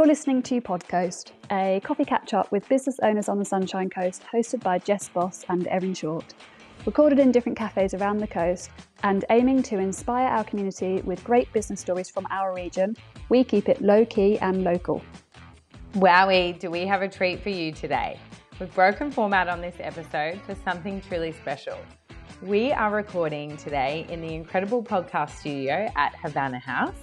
You're listening to Podcoast, a coffee catch up with business owners on the Sunshine Coast, hosted by Jess Boss and Erin Short. Recorded in different cafes around the coast and aiming to inspire our community with great business stories from our region, we keep it low key and local. Wowie, do we have a treat for you today? We've broken format on this episode for something truly special. We are recording today in the incredible podcast studio at Havana Haus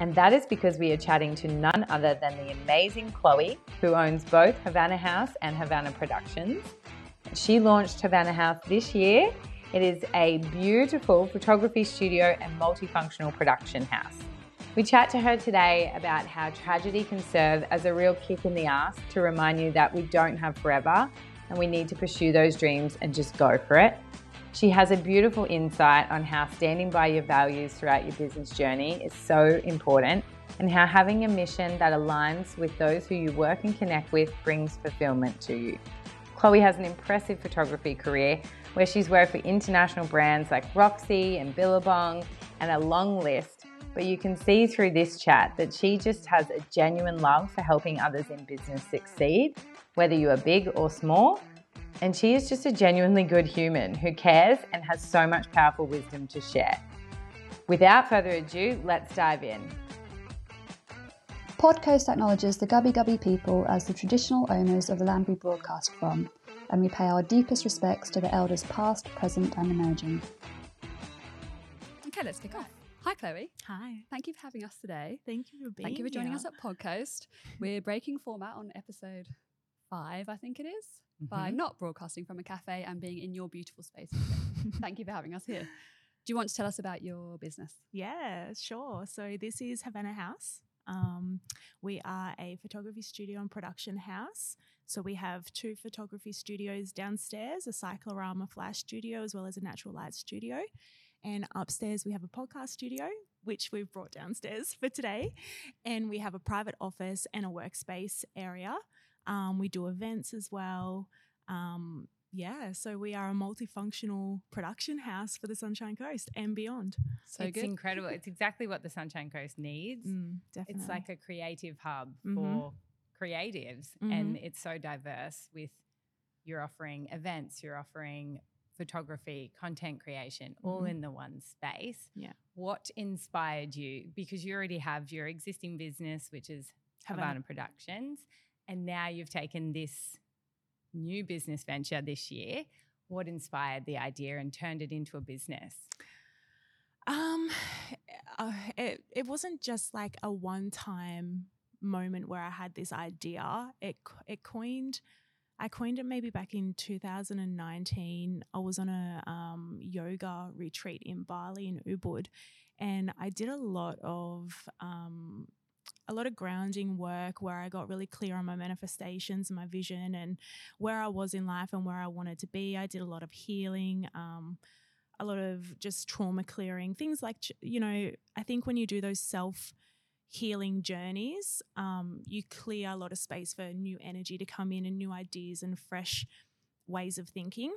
and that is because we are chatting to none other than the amazing Chloe, who owns both Havana Haus and Havana Productions. She launched Havana Haus this year. It is a beautiful photography studio and multifunctional production house. We chat to her today about how tragedy can serve as a real kick in the ass to remind you that we don't have forever and we need to pursue those dreams and just go for it. She has a beautiful insight on how standing by your values throughout your business journey is so important and how having a mission that aligns with those who you work and connect with brings fulfillment to you. Chloe has an impressive photography career where she's worked for international brands like Roxy and Billabong and a long list. But you can see through this chat that she just has a genuine love for helping others in business succeed, whether you are big or small and she is just a genuinely good human who cares and has so much powerful wisdom to share. Without further ado, let's dive in. Podcoast acknowledges the Gubbi Gubbi people as the traditional owners of the land we broadcast from, and we pay our deepest respects to the elders past, present, and emerging. Okay, let's kick off. Hi, Chloe. Hi. Thank you for having us today. Thank you for being Thank you for joining here. us at Podcoast. We're breaking format on episode five, I think it is by Mm-hmm. not broadcasting from a cafe and being in your beautiful space. Thank you for having us here. Do you want to tell us about your business? Yeah, sure. So this is Havana Haus. Um, we are a photography studio and production house. So we have two photography studios downstairs, a cyclorama flash studio, as well as a natural light studio. And upstairs, we have a podcast studio, which we've brought downstairs for today. And we have a private office and a workspace area. Um, we do events as well. Um, yeah, so we are a multifunctional production house for the Sunshine Coast and beyond. So it's good. incredible. It's exactly what the Sunshine Coast needs. Mm, definitely. It's like a creative hub Mhm. for creatives, Mm-hmm. and it's so diverse with you're offering events, you're offering photography, content creation, all Mhm. in the one space. Yeah. What inspired you? Because you already have your existing business, which is Havana. Havana Productions, and now you've taken this new business venture this year. What inspired the idea and turned it into a business? Um, uh, it it wasn't just like a one time moment where I had this idea. It it coined. I coined it maybe back in 2019. I was on a um, yoga retreat in Bali in Ubud, and I did a lot of um, a lot of grounding work where I got really clear on my manifestations, my vision, and where I was in life and where I wanted to be. I did a lot of healing. Um, a lot of just trauma clearing things like you know i think when you do those self healing journeys um, you clear a lot of space for new energy to come in and new ideas and fresh ways of thinking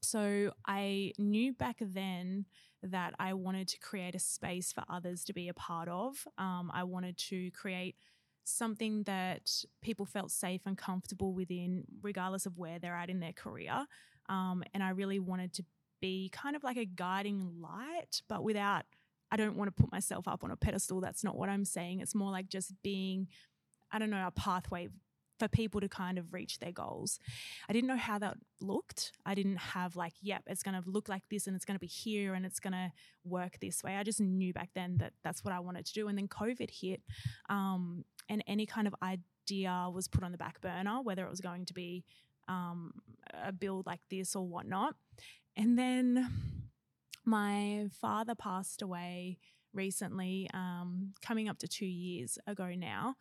so i knew back then that i wanted to create a space for others to be a part of um, i wanted to create something that people felt safe and comfortable within regardless of where they're at in their career um, and i really wanted to be kind of like a guiding light, but without, I don't want to put myself up on a pedestal. That's not what I'm saying. It's more like just being, I don't know, a pathway for people to kind of reach their goals. I didn't know how that looked. I didn't have like, yep, it's going to look like this and it's going to be here and it's going to work this way. I just knew back then that that's what I wanted to do. And then COVID hit, um, and any kind of idea was put on the back burner, whether it was going to be um, a build like this or whatnot. And then my father passed away recently, um, coming up to two years ago now.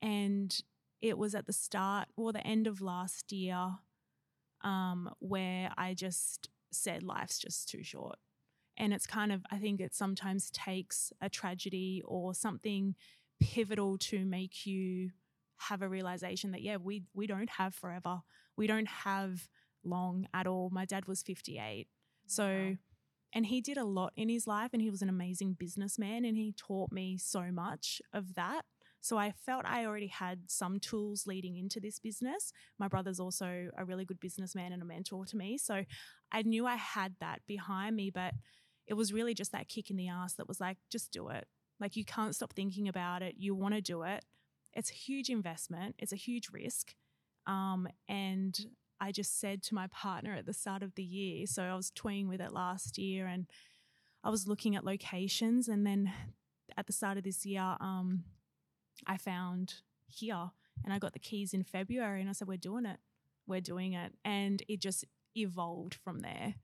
And it was at the start or the end of last year um, where I just said, life's just too short. And it's kind of, I think it sometimes takes a tragedy or something pivotal to make you have a realization that, yeah, we, we don't have forever. We don't have long at all. My dad was 58. So, and he did a lot in his life and he was an amazing businessman and he taught me so much of that. So I felt I already had some tools leading into this business. My brother's also a really good businessman and a mentor to me. So I knew I had that behind me, but it was really just that kick in the ass that was like, just do it. Like you can't stop thinking about it. You want to do it. It's a huge investment, it's a huge risk. Um, and I just said to my partner at the start of the year, so I was toying with it last year and I was looking at locations. And then at the start of this year, um, I found here and I got the keys in February and I said, We're doing it. We're doing it. And it just evolved from there.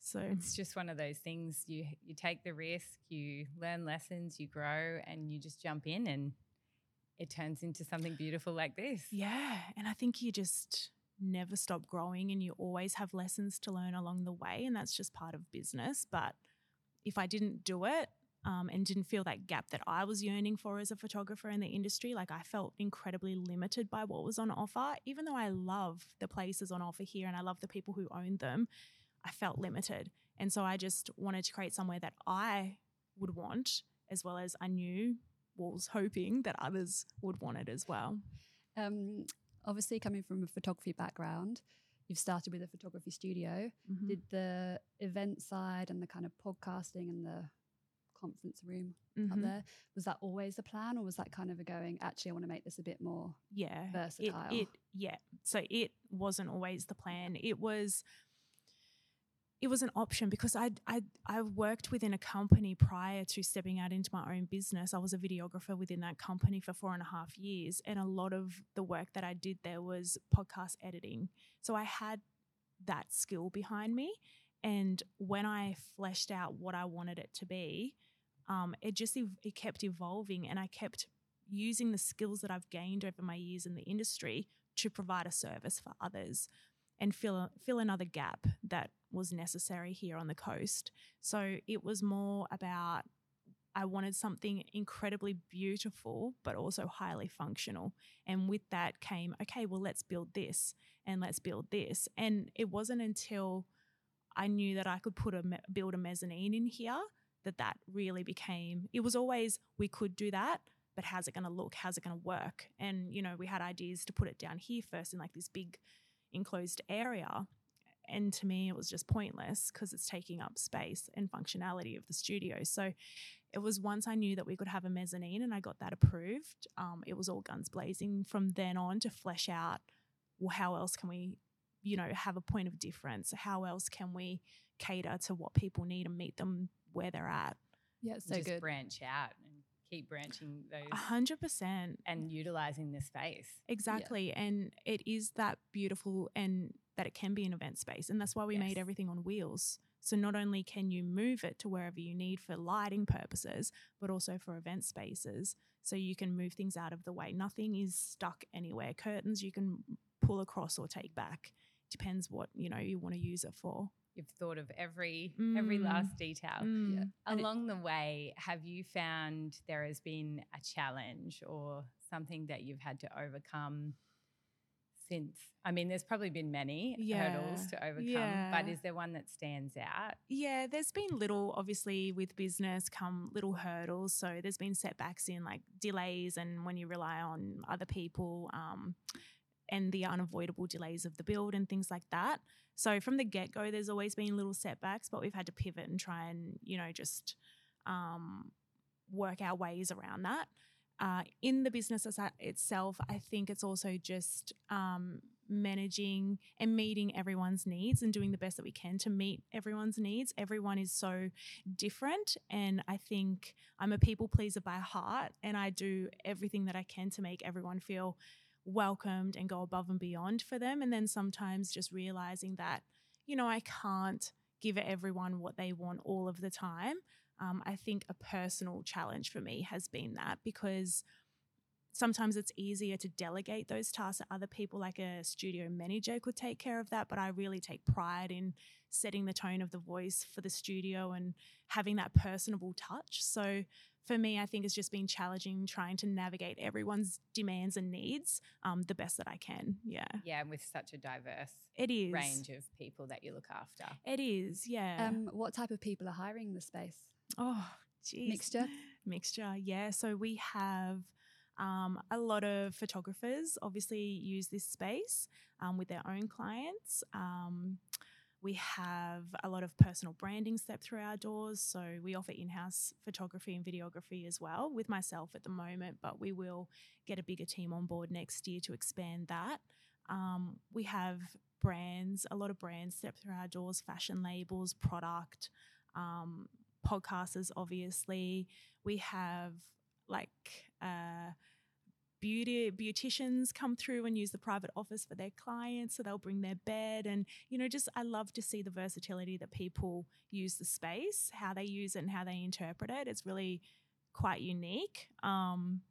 So it's just one of those things you you take the risk, you learn lessons, you grow and you just jump in and it turns into something beautiful like this. Yeah, and I think you just never stop growing and you always have lessons to learn along the way and that's just part of business, but if I didn't do it, um, and didn't feel that gap that I was yearning for as a photographer in the industry. Like I felt incredibly limited by what was on offer, even though I love the places on offer here and I love the people who own them. I felt limited. And so I just wanted to create somewhere that I would want, as well as I knew, was hoping that others would want it as well. Um, obviously, coming from a photography background, you've started with a photography studio. Mm-hmm. Did the event side and the kind of podcasting and the conference room mm-hmm. up there was that always the plan, or was that kind of a going? Actually, I want to make this a bit more yeah versatile. It, it yeah. So it wasn't always the plan. It was it was an option because I I I worked within a company prior to stepping out into my own business. I was a videographer within that company for four and a half years, and a lot of the work that I did there was podcast editing. So I had that skill behind me, and when I fleshed out what I wanted it to be, um, it just it kept evolving, and I kept using the skills that I've gained over my years in the industry to provide a service for others and fill fill another gap that was necessary here on the coast. So it was more about I wanted something incredibly beautiful, but also highly functional. And with that came, okay, well, let's build this and let's build this. And it wasn't until I knew that I could put a build a mezzanine in here that that really became. It was always we could do that, but how's it going to look? How's it going to work? And you know, we had ideas to put it down here first in like this big enclosed area and to me it was just pointless because it's taking up space and functionality of the studio so it was once i knew that we could have a mezzanine and i got that approved um, it was all guns blazing from then on to flesh out well how else can we you know have a point of difference how else can we cater to what people need and meet them where they're at yeah so just good branch out and keep branching those 100% and utilizing the space exactly yeah. and it is that beautiful and that it can be an event space. And that's why we yes. made everything on wheels. So not only can you move it to wherever you need for lighting purposes, but also for event spaces. So you can move things out of the way. Nothing is stuck anywhere. Curtains you can pull across or take back. Depends what, you know, you want to use it for. You've thought of every mm. every last detail. Mm. Yeah. Along the way, have you found there has been a challenge or something that you've had to overcome since? I mean, there's probably been many yeah. hurdles to overcome, yeah. but is there one that stands out? Yeah, there's been little, obviously, with business come little hurdles. So there's been setbacks in like delays and when you rely on other people um, and the unavoidable delays of the build and things like that. So from the get go, there's always been little setbacks, but we've had to pivot and try and, you know, just um, work our ways around that. Uh, in the business itself, I think it's also just um, managing and meeting everyone's needs and doing the best that we can to meet everyone's needs. Everyone is so different. And I think I'm a people pleaser by heart, and I do everything that I can to make everyone feel welcomed and go above and beyond for them. And then sometimes just realizing that, you know, I can't give everyone what they want all of the time um, I think a personal challenge for me has been that because sometimes it's easier to delegate those tasks to other people, like a studio manager could take care of that. But I really take pride in setting the tone of the voice for the studio and having that personable touch. So for me, I think it's just been challenging trying to navigate everyone's demands and needs um, the best that I can. Yeah. Yeah, with such a diverse it is range of people that you look after. It is, yeah. Um, what type of people are hiring the space? Oh, geez. Mixture? Mixture, yeah. So we have Um, a lot of photographers obviously use this space um, with their own clients. Um, we have a lot of personal branding step through our doors. So we offer in house photography and videography as well with myself at the moment, but we will get a bigger team on board next year to expand that. Um, we have brands, a lot of brands step through our doors, fashion labels, product, um, podcasters, obviously. We have like uh, beauty beauticians come through and use the private office for their clients, so they'll bring their bed and you know just I love to see the versatility that people use the space, how they use it, and how they interpret it. It's really quite unique. Um,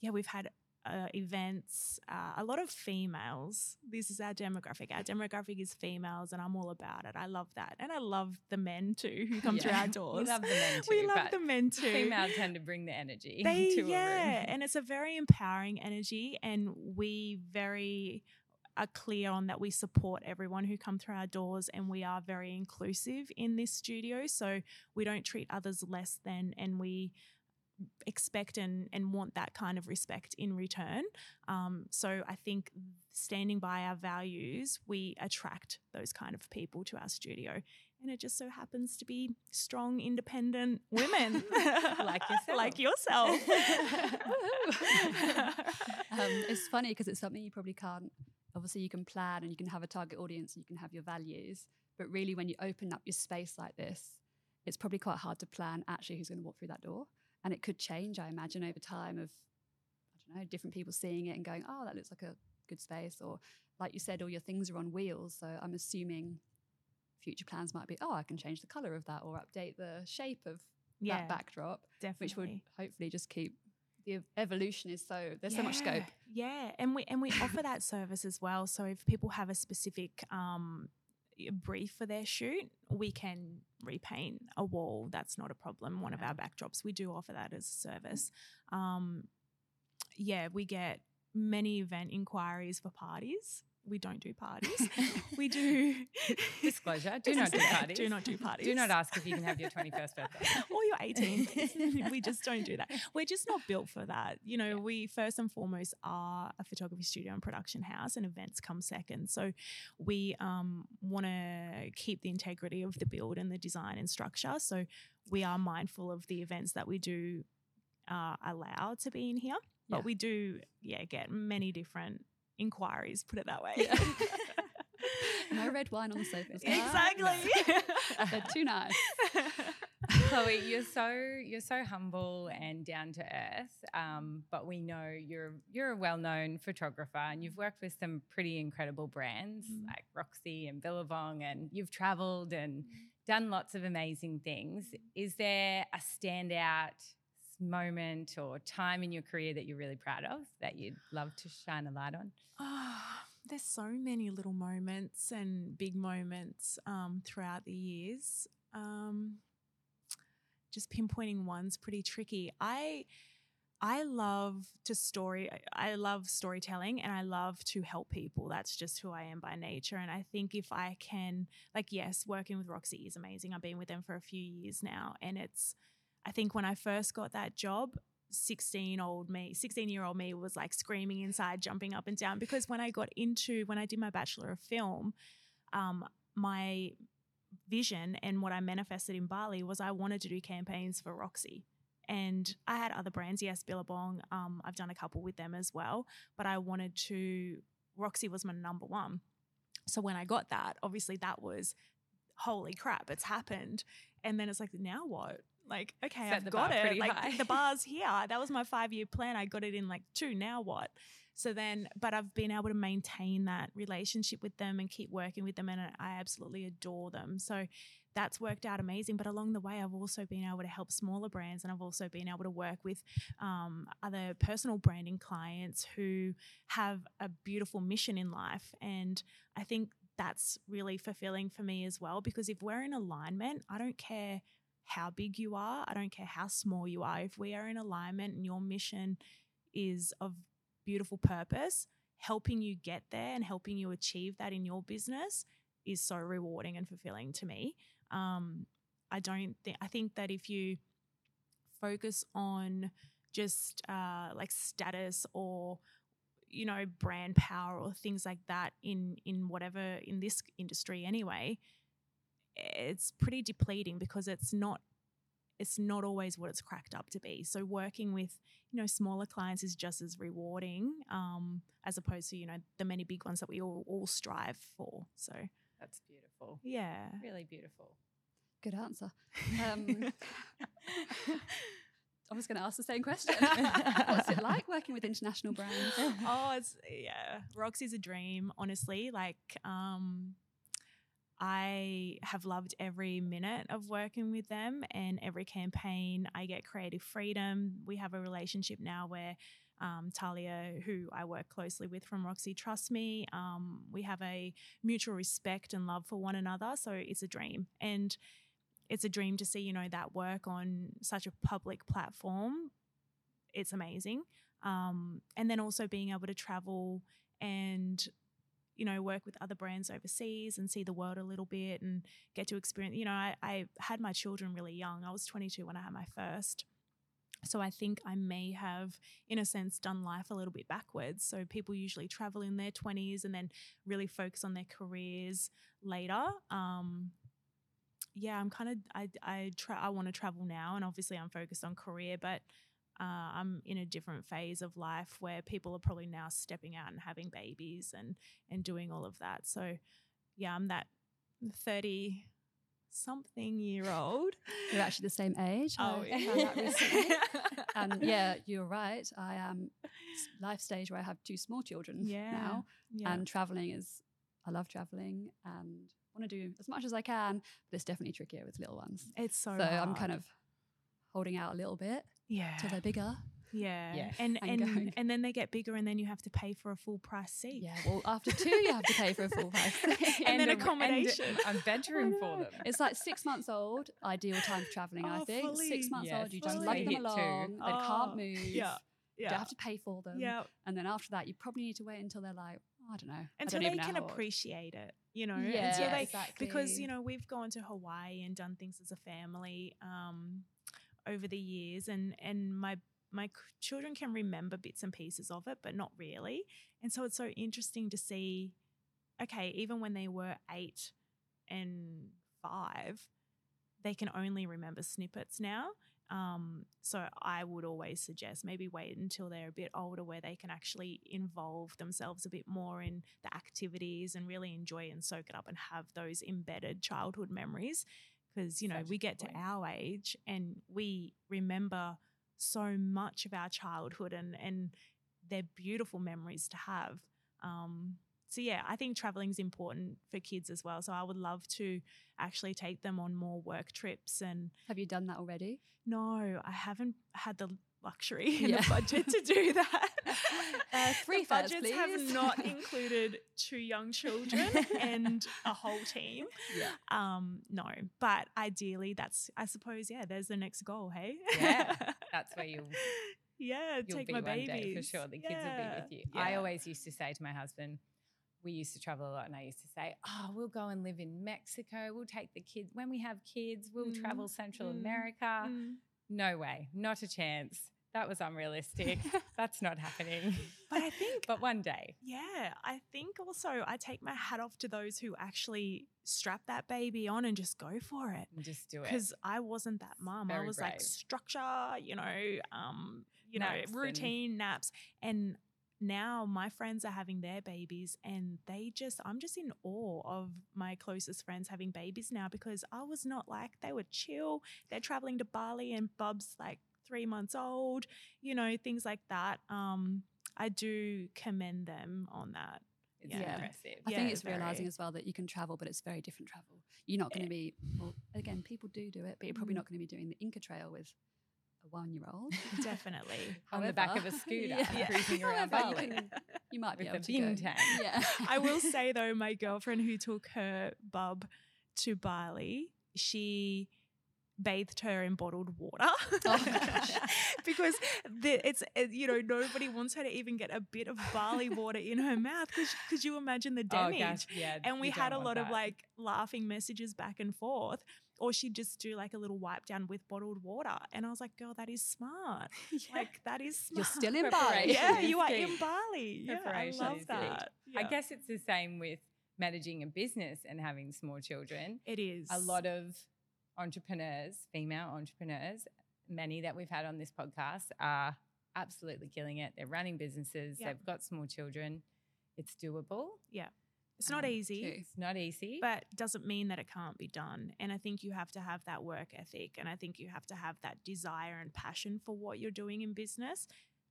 yeah, we've had uh, events, uh, a lot of females. This is our demographic. Our demographic is females, and I'm all about it. I love that, and I love the men too who come yeah. through our doors. We love the men too. We love the men too. Females tend to bring the energy. They, yeah, and it's a very empowering energy, and we very are clear on that we support everyone who come through our doors and we are very inclusive in this studio so we don't treat others less than and we expect and, and want that kind of respect in return. Um, so I think standing by our values, we attract those kind of people to our studio. And it just so happens to be strong, independent women like yourself. like yourself. um, it's funny because it's something you probably can't. Obviously, you can plan and you can have a target audience and you can have your values. But really, when you open up your space like this, it's probably quite hard to plan actually who's going to walk through that door and it could change i imagine over time of i don't know different people seeing it and going oh that looks like a good space or like you said all your things are on wheels so i'm assuming future plans might be oh i can change the color of that or update the shape of yeah, that backdrop definitely. which would hopefully just keep the evolution is so there's yeah, so much scope yeah and we and we offer that service as well so if people have a specific um brief for their shoot, we can repaint a wall. That's not a problem. One of our backdrops, we do offer that as a service. Um, yeah, we get many event inquiries for parties we don't do parties. we do disclosure. Do not do parties. Do not do parties. Do not ask if you can have your twenty first birthday or your 18th. we just don't do that. We're just not built for that. You know, yeah. we first and foremost are a photography studio and production house, and events come second. So we um, want to keep the integrity of the build and the design and structure. So we are mindful of the events that we do uh, allow to be in here. But yeah. we do, yeah, get many different inquiries, put it that way. Yeah. no red wine on the sofa. Exactly. They're too nice. Chloe, you're so you're so humble and down to earth. Um, but we know you're you're a well known photographer and you've worked with some pretty incredible brands mm. like Roxy and Billabong, and you've travelled and done lots of amazing things. Is there a standout moment or time in your career that you're really proud of that you'd love to shine a light on? Oh, there's so many little moments and big moments um, throughout the years. Um, just pinpointing one's pretty tricky. I I love to story I love storytelling and I love to help people. That's just who I am by nature. And I think if I can like yes, working with Roxy is amazing. I've been with them for a few years now and it's I think when I first got that job, 16 old me 16 year old me was like screaming inside jumping up and down because when i got into when i did my bachelor of film um, my vision and what i manifested in bali was i wanted to do campaigns for roxy. And i had other brands yes billabong um, i've done a couple with them as well but i wanted to roxy was my number one. So when i got that obviously that was holy crap it's happened. And then it's like now what like, okay, Set I've got it. Like high. the bar's here. That was my five year plan. I got it in like two. Now what? So then, but I've been able to maintain that relationship with them and keep working with them, and I absolutely adore them. So that's worked out amazing. But along the way, I've also been able to help smaller brands, and I've also been able to work with um, other personal branding clients who have a beautiful mission in life. And I think that's really fulfilling for me as well because if we're in alignment, I don't care how big you are. I don't care how small you are. If we are in alignment and your mission is of beautiful purpose, helping you get there and helping you achieve that in your business is so rewarding and fulfilling to me. Um, I don't think, I think that if you focus on just uh, like status or you know brand power or things like that in in whatever in this industry anyway it's pretty depleting because it's not it's not always what it's cracked up to be so working with you know smaller clients is just as rewarding um, as opposed to you know the many big ones that we all, all strive for so That's beautiful. yeah Really beautiful. Good answer. Um, I was going to ask the same question. What's it like working with international brands? oh, it's yeah. Roxy's a dream, honestly. Like, um, I have loved every minute of working with them and every campaign. I get creative freedom. We have a relationship now where um, Talia, who I work closely with from Roxy, trusts me. Um, we have a mutual respect and love for one another. So it's a dream. And it's a dream to see, you know, that work on such a public platform. It's amazing. Um, and then also being able to travel and you know work with other brands overseas and see the world a little bit and get to experience you know I, I had my children really young. I was 22 when i had my first. So i think i may have in a sense done life a little bit backwards. So people usually travel in their 20s and then really focus on their careers later. Um, yeah i'm kind of i i try i want to travel now and obviously i'm focused on career but uh, I'm in a different phase of life where people are probably now stepping out and having babies and and doing all of that. So, yeah, I'm that thirty something year old. We're actually the same age. Oh, I found that recently. and yeah, you're right. I am life stage where I have two small children yeah, now, yeah. and traveling is. I love traveling and want to do as much as I can, but it's definitely trickier with little ones. it's so. So I'm hard. kind of holding out a little bit yeah, till they're bigger. yeah, Yeah. and And and and then they get bigger, and then you have to pay for a full price seat. Yeah, well, after two, you have to pay for a full price. And then a- accommodation. And a bedroom for them. It's like six months old, ideal time for traveling, I Oh, think. fully. Six months Yes, old, you just fully. lug them Hit two. along, they Oh, can't move, Yeah, you yeah, don't have to pay for them. yeah. And then after that, you probably need to wait until they're like, I don't know. Until don't they can appreciate it, you know. Yeah, until they exactly. because you know we've gone to Hawaii and done things as a family um, over the years, and and my my children can remember bits and pieces of it, but not really. And so it's so interesting to see. Okay, even when they were eight and five, they can only remember snippets now. Um, so I would always suggest maybe wait until they're a bit older where they can actually involve themselves a bit more in the activities and really enjoy and soak it up and have those embedded childhood memories. Because, you know, Such we get to our age and we remember so much of our childhood and, and they're beautiful memories to have. Um, so yeah, I think traveling is important for kids as well. So I would love to actually take them on more work trips and Have you done that already? no, I haven't had the luxury Yeah. the budget to do that. Uh, three the fares, budgets have not included two young children and a whole team. Yeah. Um, no, but ideally, that's I suppose yeah. There's the next goal. Hey. Yeah, That's where you'll yeah. you'll take be my babies day for sure. The kids will be with you. I always used to say to my husband, we used to travel a lot, and I used to say, "Oh, we'll go and live in Mexico. We'll take the kids when we have kids. We'll Mm, travel Central mm, America." Mm. No way, not a chance. That was unrealistic. That's not happening. But I think but one day, Yeah, I think also I take my hat off to those who actually strap that baby on and just go for it. just do it. Because I wasn't that mum. I was like structure, you know, um, you know, and- routine naps. And now my friends are having their babies and they just I'm just in awe of my closest friends having babies now because I was not like they were chill. They're traveling to Bali and Bub's like three months old, you know, things like that. Um, I do commend them on that. It's Yeah. impressive. I Yeah, think it's realizing as well that you can travel, but it's very different travel. You're not going Eh. to be, well, again, people do do it, but you're probably Mm. not going to be doing the Inca Trail with a one year old. Definitely. On the back of a scooter, Yeah. cruising around However, Bali. you, can, you might be With able the to go. bintang. Yeah. I will say though, my girlfriend who took her bub to Bali, she bathed her in bottled water Oh because the, it's it, you know nobody wants her to even get a bit of Bali water in her mouth because could you imagine the Oh damage gosh, yeah. and we had a lot want of like laughing messages back and forth or she'd just do like a little wipe down with bottled water. And I was like, girl, that is smart. Like that is smart. You're still in Bali. Yeah, you are key. in Bali. Yeah, I love that. I guess it's the same with managing a business and having small children. it is A lot of entrepreneurs, female entrepreneurs, many that we've had on this podcast are absolutely killing it. They're running businesses, Yep. they've got small children. It's doable. It's not Um, easy. It's not easy. but doesn't mean that it can't be done. And I think you have to have that work ethic and I think you have to have that desire and passion for what you're doing in business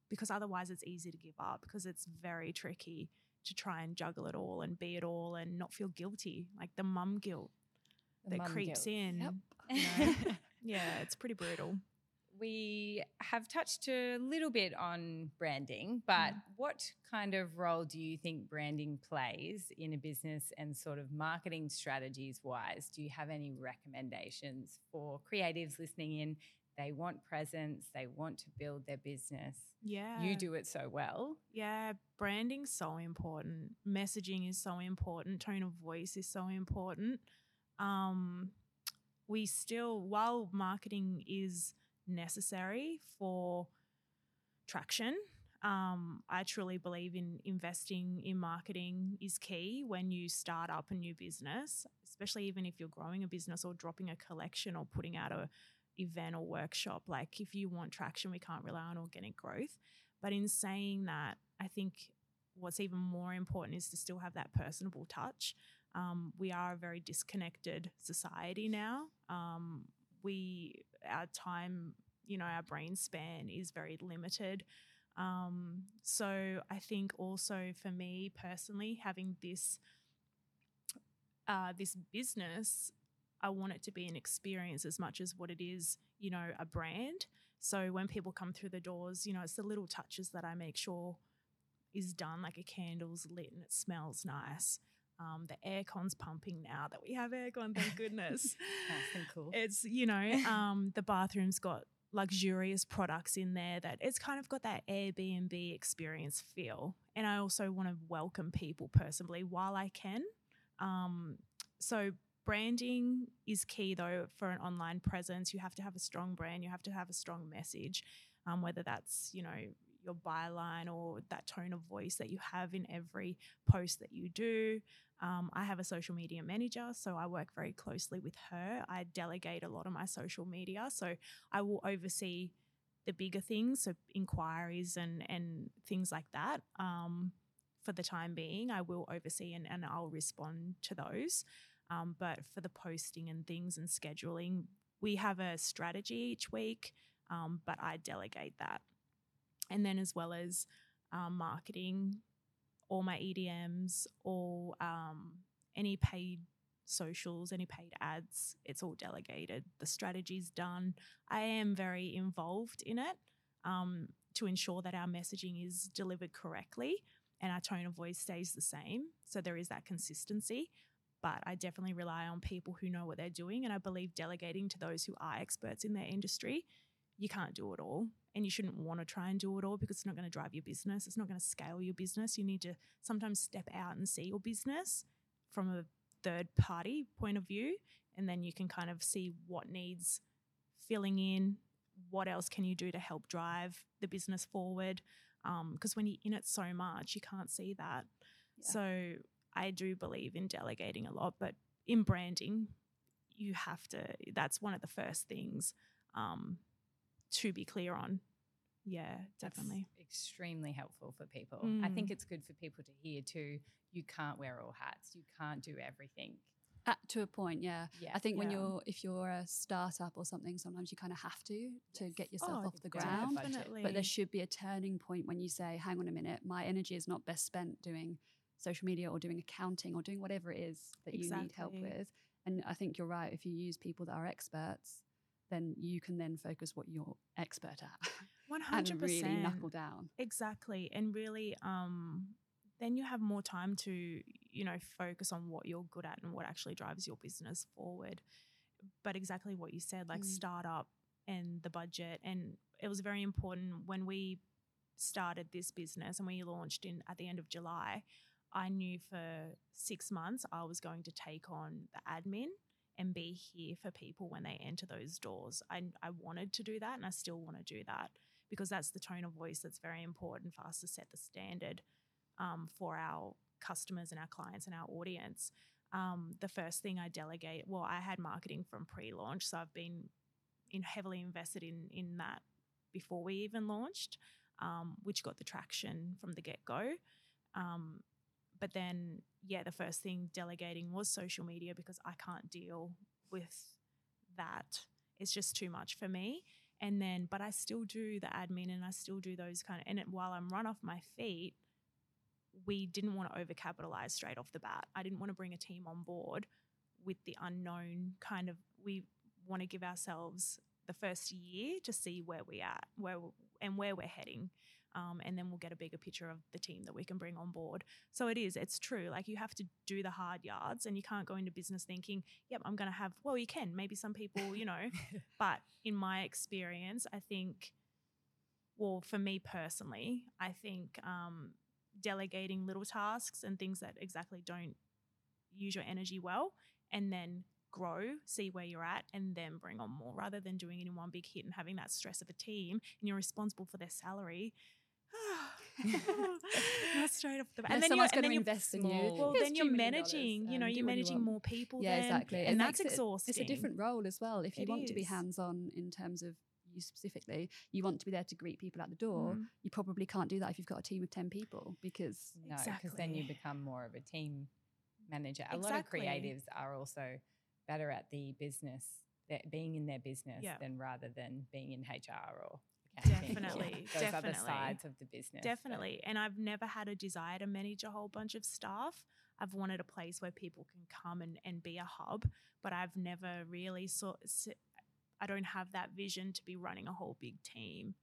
because otherwise it's easy to give up because it's very tricky to try and juggle it all and be it all and not feel guilty, like the mum guilt The that creeps guilt. in. Yep. you know? yeah, it's pretty brutal. We have touched a little bit on branding, but Mm. what kind of role do you think branding plays in a business and sort of marketing strategies wise? Do you have any recommendations for creatives listening in? They want presence, they want to build their business. Yeah. You do it so well. Yeah, branding's so important. Messaging is so important. Tone of voice is so important. Um, we still, while marketing is necessary for traction, um, I truly believe in investing in marketing is key when you start up a new business, especially even if you're growing a business or dropping a collection or putting out a event or workshop. Like if you want traction, we can't rely on organic growth. But in saying that, I think what's even more important is to still have that personable touch. Um, we are a very disconnected society now. Um, we, our time, you know, our brain span is very limited. Um, so I think also for me personally, having this uh, this business, I want it to be an experience as much as what it is, you know, a brand. So when people come through the doors, you know, it's the little touches that I make sure is done, like a candle's lit and it smells nice. Um, the aircon's pumping now that we have aircon, thank goodness. Cool. It's, you know, um, the bathroom's got luxurious products in there that it's kind of got that Airbnb experience feel. And I also want to welcome people personally while I can. Um, so branding is key though for an online presence. You have to have a strong brand, you have to have a strong message, um, whether that's, you know, your byline or that tone of voice that you have in every post that you do. Um, I have a social media manager, so I work very closely with her. I delegate a lot of my social media, so I will oversee the bigger things, so inquiries and and things like that. Um, for the time being, I will oversee and, and I'll respond to those. Um, but for the posting and things and scheduling, we have a strategy each week, um, but I delegate that. And then as well as um, marketing, all my EDMs, all um, any paid socials, any paid ads, it's all delegated. The strategy's done. I am very involved in it um, to ensure that our messaging is delivered correctly and our tone of voice stays the same. So there is that consistency. But I definitely rely on people who know what they're doing. And I believe delegating to those who are experts in their industry, you can't do it all. And you shouldn't want to try and do it all because it's not going to drive your business. It's not going to scale your business. You need to sometimes step out and see your business from a third party point of view. And then you can kind of see what needs filling in, what else can you do to help drive the business forward. Because when you're in it so much, you can't see that. Yeah. So I do believe in delegating a lot, but in branding, you have to, that's one of the first things um, to be clear on. Yeah, That's definitely. extremely helpful for people. I think Mm. it's good for people to hear too. You can't wear all hats. You can't do everything. At, to a point, yeah. Yeah. I think when you're if you're a startup or something, sometimes you kind of have to to get yourself Oh, off the ground. Definitely. But there should be a turning point when you say, "Hang on a minute, my energy is not best spent doing social media or doing accounting or doing whatever it is that you need help with." And I think you're right. If you use people that are experts, then you can then focus what you're expert at 100%. and really knuckle down. Exactly. And really, um, then you have more time to, you know, focus on what you're good at and what actually drives your business forward. But exactly what you said, like Mm. startup and the budget. And it was very important when we started this business and we launched in at the end of July. I knew for six months I was going to take on the admin and be here for people when they enter those doors. I, I wanted to do that and I still want to do that because that's the tone of voice that's very important for us to set the standard um, for our customers and our clients and our audience. Um, the first thing I delegate, well, I had marketing from pre-launch, so I've been in heavily invested in in that before we even launched, um, which got the traction from the get go. Um, but then, yeah, the first thing delegating was social media because I can't deal with that. It's just too much for me. And then, but I still do the admin and I still do those kind of, and it, while I'm run off my feet, we didn't want to overcapitalize straight off the bat. I didn't want to bring a team on board with the unknown kind of, we want to give ourselves the first year to see where we are, where and where we're heading. Um, and then we'll get a bigger picture of the team that we can bring on board. So it is, it's true. Like you have to do the hard yards, and you can't go into business thinking, "Yep, I'm going to have." Well, you can. Maybe some people, you know, but in my experience, I think, well, for me personally, I think um, delegating little tasks and things that exactly don't use your energy well, and then grow, see where you're at, and then bring on more rather than doing it in one big hit and having that stress of a team and you're responsible for their salary. Not straight off the bat. And, then someone's going to invest in you. Well, then you're managing, you know, you're what you managing more people. Yeah, then, exactly. And It that's makes it- exhausting. It's a different role as well. If you It want to be hands on in terms of you specifically, you want to be there to greet people at the door. Mm. You probably can't do that if you've got a team of 10 people because No, because then you become more of a team manager. A Exactly. lot of creatives are also better at the business, being in their business, Yeah. than rather than being in HR or accounting. or Definitely, those other definitely. sides of the business. that- Definitely. And I've never had a desire to manage a whole bunch of staff. I've wanted a place where people can come and, and be a hub, but I've never really saw, I don't have that vision to be running a whole big team.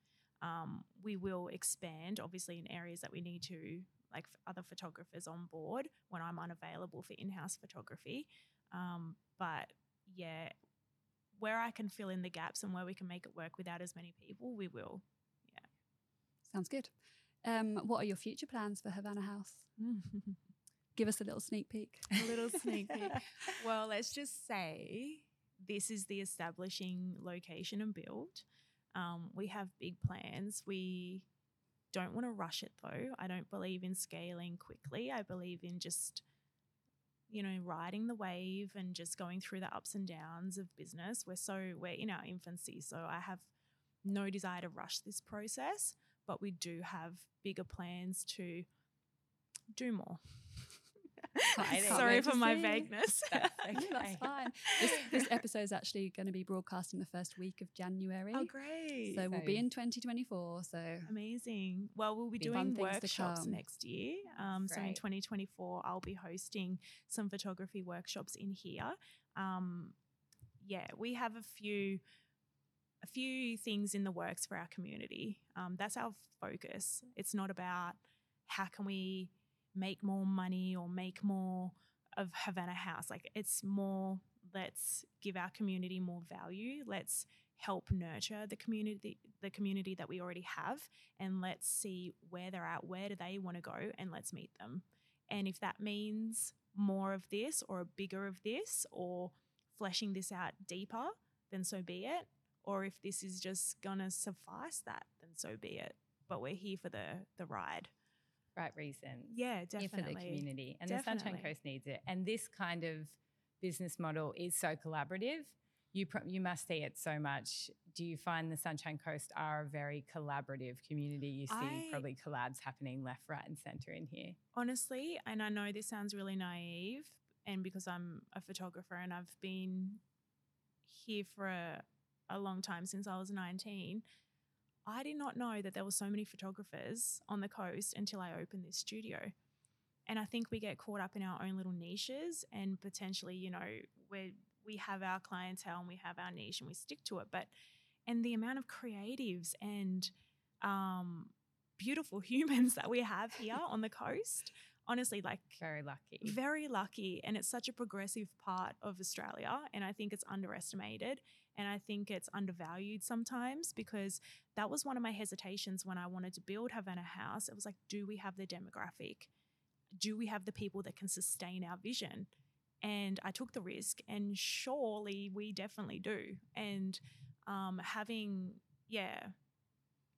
Um, we will expand, obviously, in areas that we need to, like other photographers on board when I'm unavailable for in house photography. Um, but yeah, where I can fill in the gaps and where we can make it work without as many people, we will. Yeah. Sounds good. Um, what are your future plans for Havana Haus? Give us a little sneak peek. a little sneak peek. Well, let's just say this is the establishing location and build. Um, we have big plans. We don't want to rush it though. I don't believe in scaling quickly. I believe in just, you know, riding the wave and just going through the ups and downs of business. We're so, we're in our infancy. So I have no desire to rush this process, but we do have bigger plans to do more. Exciting. Sorry for my vagueness. That's That's fine. This, this episode is actually going to be broadcast in the first week of January. Oh, great. So we'll be in 2024. So Amazing. Well, we'll be Big fun doing things workshops next year. Um, so in 2024, I'll be hosting some photography workshops in here. Um, yeah, we have a few a few things in the works for our community. Um, that's our focus. It's not about how can we make more money or make more of Havana Haus. Like it's more let's give our community more value. Let's help nurture the community the community that we already have and let's see where they're at, where do they want to go and let's meet them. And if that means more of this or a bigger of this or fleshing this out deeper, then so be it. Or if this is just gonna suffice that, then so be it. But we're here for the the ride. Right reasons. Yeah, definitely. for the community. And the Sunshine Coast needs it. And this kind of business model is so collaborative. You, pro- you must see it so much. Do you find the Sunshine Coast are a very collaborative community? You see I- probably collabs happening left, right, and center in here. honestly, and I know this sounds really naive, and because I'm a photographer and I've been here for a, a long time since I was 19, I did not know that there were so many photographers on the coast until I opened this studio. And I think we get caught up in our own little niches and potentially, you know, we we have our clientele and we have our niche and we stick to it. But and the amount of creatives and um, beautiful humans that we have here on the coast, honestly, like Very lucky. very lucky. And it's such a progressive part of Australia. And I think it's underestimated. And I think it's undervalued sometimes because that was one of my hesitations when I wanted to build Havana Haus. It was like, do we have the demographic? Do we have the people that can sustain our vision? and I took the risk, and surely we definitely do. And um, having, yeah,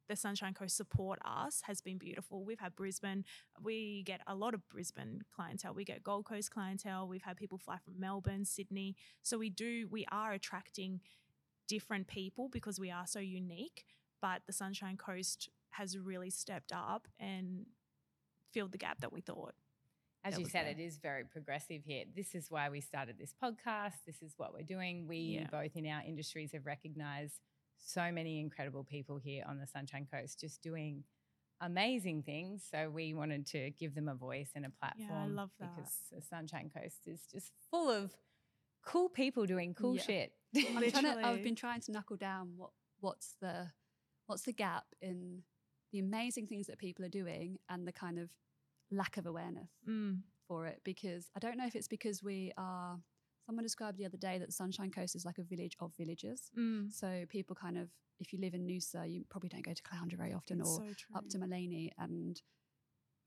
the Sunshine Coast support us has been beautiful. We've had Brisbane, we get a lot of Brisbane clientele. We get Gold Coast clientele. We've had people fly from Melbourne, Sydney. So we do, we are attracting different people because we are so unique. But the Sunshine Coast has really stepped up and filled the gap that we thought. As that you said, there. it is very progressive here. This is why we started this podcast. This is what we're doing. We Yeah. both in our industries have recognized so many incredible people here on the Sunshine Coast just doing amazing things. So we wanted to give them a voice and a platform. Yeah, I love that. Because the Sunshine Coast is just full of cool people doing cool Yeah. shit. I'm to, I've been trying to knuckle down what what's the what's the gap in the amazing things that people are doing and the kind of lack of awareness Mm. for it because I don't know if it's because we are someone described the other day that the Sunshine Coast is like a village of villages. Mm. So people kind of if you live in Noosa, you probably don't go to Caloundra very often It's or so up to Maleny and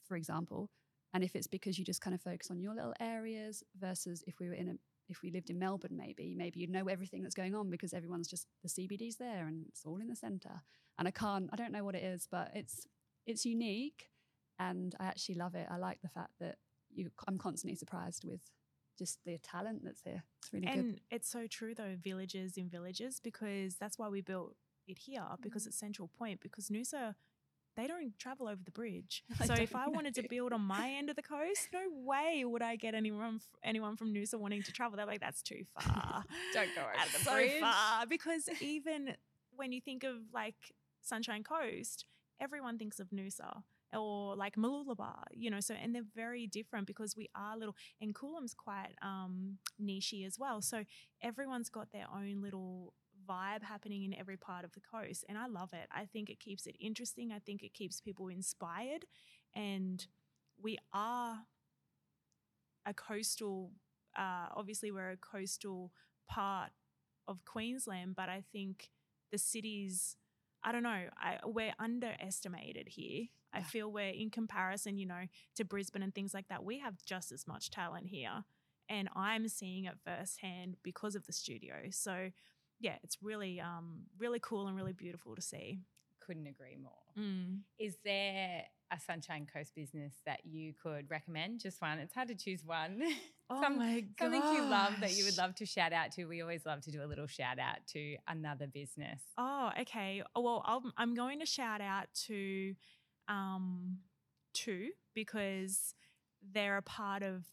for example. And if it's because you just kind of focus on your little areas versus if we were in a if we lived in Melbourne, maybe, maybe you'd know everything that's going on because everyone's just the CBD's there and it's all in the centre. And I can't, I don't know what it is, but it's it's unique, and I actually love it. I like the fact that you, I'm constantly surprised with just the talent that's there. It's really good. And it's so true though, villages in villages, because that's why we built it here, because Mhm. it's Central Point, because Noosa, they don't travel over the bridge. They so if I wanted to build on my end of the coast, no way would I get anyone f- anyone from Noosa wanting to travel. They're like, that's too far. Don't go over That's the so bridge. far. Because even when you think of like Sunshine Coast, everyone thinks of Noosa or like Mooloolaba, you know, so and they're very different because we are little and Coolum's quite um nichey as well. So everyone's got their own little vibe happening in every part of the coast and I love it. I think it keeps it interesting. I think it keeps people inspired and we are a coastal uh obviously we're a coastal part of Queensland, but I think the cities, I don't know, I, we're underestimated here. I Yeah. feel we're in comparison, you know, to Brisbane and things like that. We have just as much talent here, and I'm seeing it firsthand because of the studio. So, yeah, it's really, um, really cool and really beautiful to see. Couldn't agree more. Mm. Is there a Sunshine Coast business that you could recommend? Just one. It's hard to choose one. Oh Some- my god! Something you love that you would love to shout out to. We always love to do a little shout out to another business. Oh, okay. Oh, Well, I'm, I'm going to shout out to um, two because they're a part of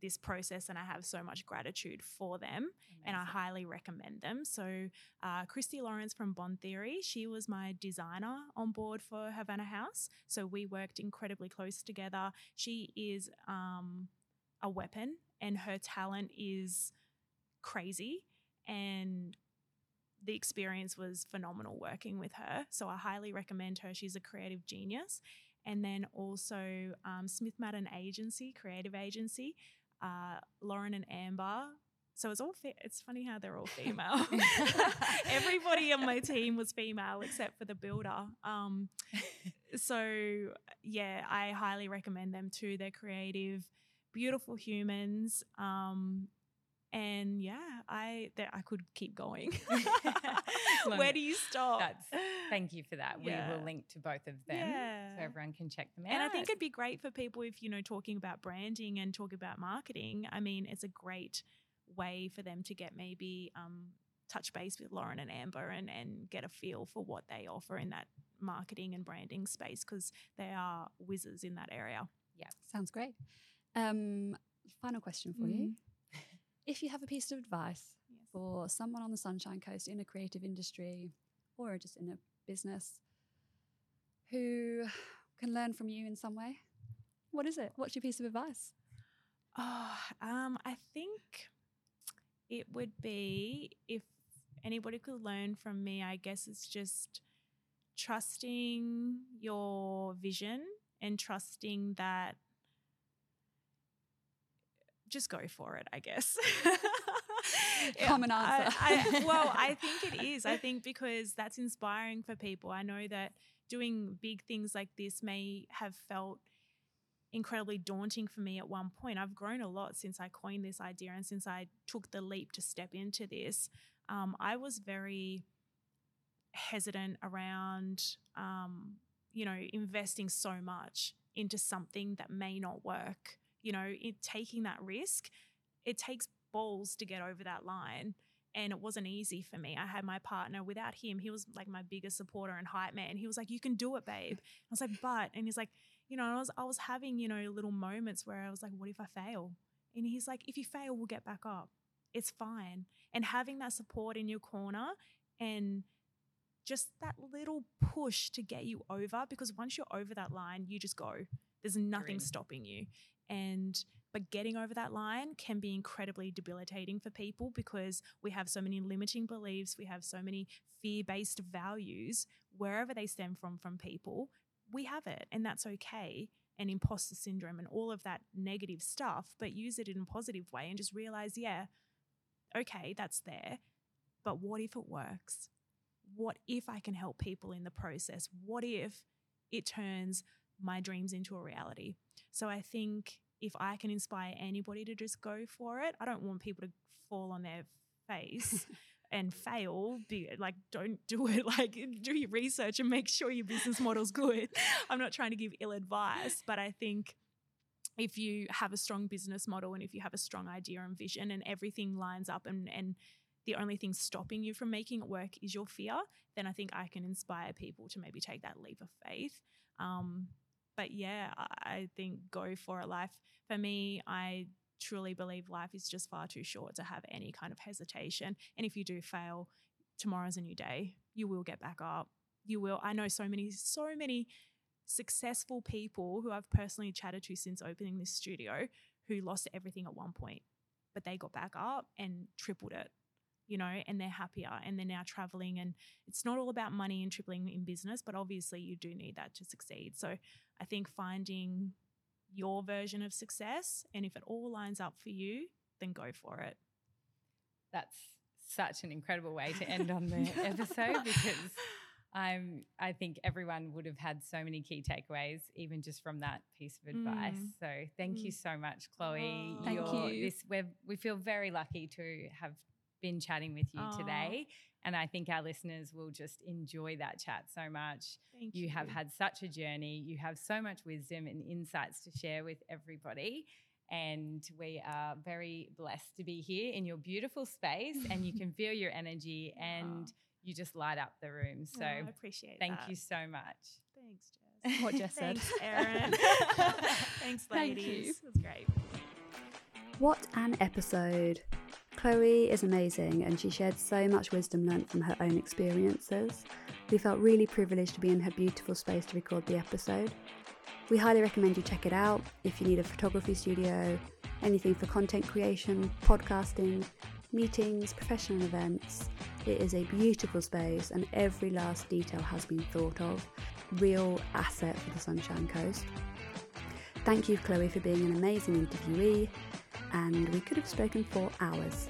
this process and I have so much gratitude for them and I highly recommend them. So, uh, Kristy Lawrence from Bond Theory, she was my designer on board for Havana Haus. So, we worked incredibly close together. She is um, a weapon and her talent is crazy. And the experience was phenomenal working with her. So, I highly recommend her. She's a creative genius. And then also um, Smith Madden Agency, creative agency, uh, Lauren and Amber. So it's all fe- it's funny how they're all female. Everybody on my team was female except for the builder. Um, so yeah, I highly recommend them too. They're creative, beautiful humans. Um, and yeah, I that I could keep going. Where do you stop? That's thank you for that. We will link to both of them Yeah. so everyone can check them out. And I think it'd be great for people if, you know, talking about branding and talking about marketing. I mean, it's a great way for them to get maybe um, touch base with Lauren and Amber and, and get a feel for what they offer in that marketing and branding space because they are whizzes in that area. Yeah, sounds great. Um, final question for you. If you have a piece of advice Yes. for someone on the Sunshine Coast in a creative industry or just in a business who can learn from you in some way, what is it? What's your piece of advice? Oh, um, I think it would be if anybody could learn from me, I guess it's just trusting your vision and trusting that just go for it, I guess. Yeah, Common I- answer. I, well, I think it is. I think because that's inspiring for people. I know that doing big things like this may have felt incredibly daunting for me at one point. I've grown a lot since I coined this idea and since I took the leap to step into this. Um, I was very hesitant around, um, you know, investing so much into something that may not work. You know, it, taking that risk, it takes balls to get over that line and it wasn't easy for me. I had my partner without him, he was like my biggest supporter and hype man. He was like, You can do it, babe. I was like, But, and he's like, You know, I was, I was having, you know, little moments where I was like, What if I fail? And he's like, If you fail, we'll get back up. It's fine. And having that support in your corner and just that little push to get you over, because once you're over that line, you just go. There's nothing stopping you. And but getting over that line can be incredibly debilitating for people because we have so many limiting beliefs, we have so many fear based values, wherever they stem from, from people, we have it, and that's okay. And imposter syndrome and all of that negative stuff, but use it in a positive way and just realize, yeah, okay, that's there. But what if it works? What if I can help people in the process? What if it turns my dreams into a reality? So I think if I can inspire anybody to just go for it, I don't want people to fall on their face and fail. Be, like, don't do it. Like, do your research and make sure your business model's good. I'm not trying to give ill advice, but I think if you have a strong business model and if you have a strong idea and vision and everything lines up and, and the only thing stopping you from making it work is your fear, then I think I can inspire people to maybe take that leap of faith. Um, but yeah, I think go for it. Life for me, I truly believe life is just far too short to have any kind of hesitation. And if you do fail, tomorrow's a new day. You will get back up. You will. I know so many, so many successful people who I've personally chatted to since opening this studio who lost everything at one point, but they got back up and tripled it you know, and they're happier and they're now traveling. And it's not all about money and tripling in business, but obviously you do need that to succeed. So I think finding your version of success and if it all lines up for you, then go for it. That's such an incredible way to end on the episode because I'm I think everyone would have had so many key takeaways even just from that piece of advice. Mm. So thank mm. you so much, Chloe. Oh, thank You're. This we we feel very lucky to have been chatting with you Aww. today. And I think our listeners will just enjoy that chat so much. Thank you. You have had such a journey. You have so much wisdom and insights to share with everybody. And we are very blessed to be here in your beautiful space and you can feel your energy and ah. you just light up the room. Oh, so oh, I appreciate it. Thank that. you so much. Thanks, Jess. What Jess said. Thanks, Erin. Thanks, ladies. Thank it was great. What an episode. Chloe is amazing and she shared so much wisdom learnt from her own experiences. We felt really privileged to be in her beautiful space to record the episode. We highly recommend you check it out if you need a photography studio, anything for content creation, podcasting, meetings, professional events. It is a beautiful space and every last detail has been thought of. Real asset for the Sunshine Coast. Thank you, Chloe, for being an amazing interviewee and we could have spoken for hours.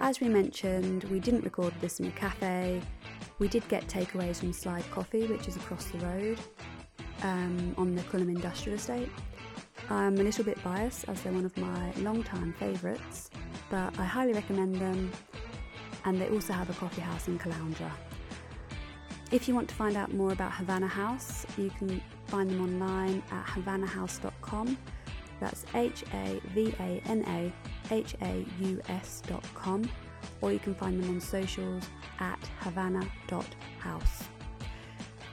As we mentioned, we didn't record this in a cafe. We did get takeaways from Slide Coffee, which is across the road um, on the Coolum Industrial Estate. I'm a little bit biased as they're one of my long-time favourites, but I highly recommend them. And they also have a coffee house in Caloundra. If you want to find out more about Havana Haus, you can find them online at havanahaus.com that's H A V A N A H A U S dot com, or you can find them on socials at havana.haus.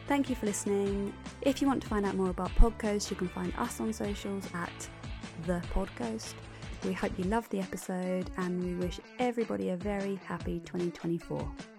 Thank you for listening. If you want to find out more about Podcoast, you can find us on socials at The Podcoast. We hope you loved the episode and we wish everybody a very happy 2024.